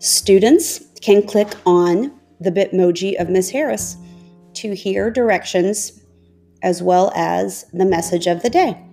Students can click on the Bitmoji of Ms. Harris to hear directions as well as the message of the day.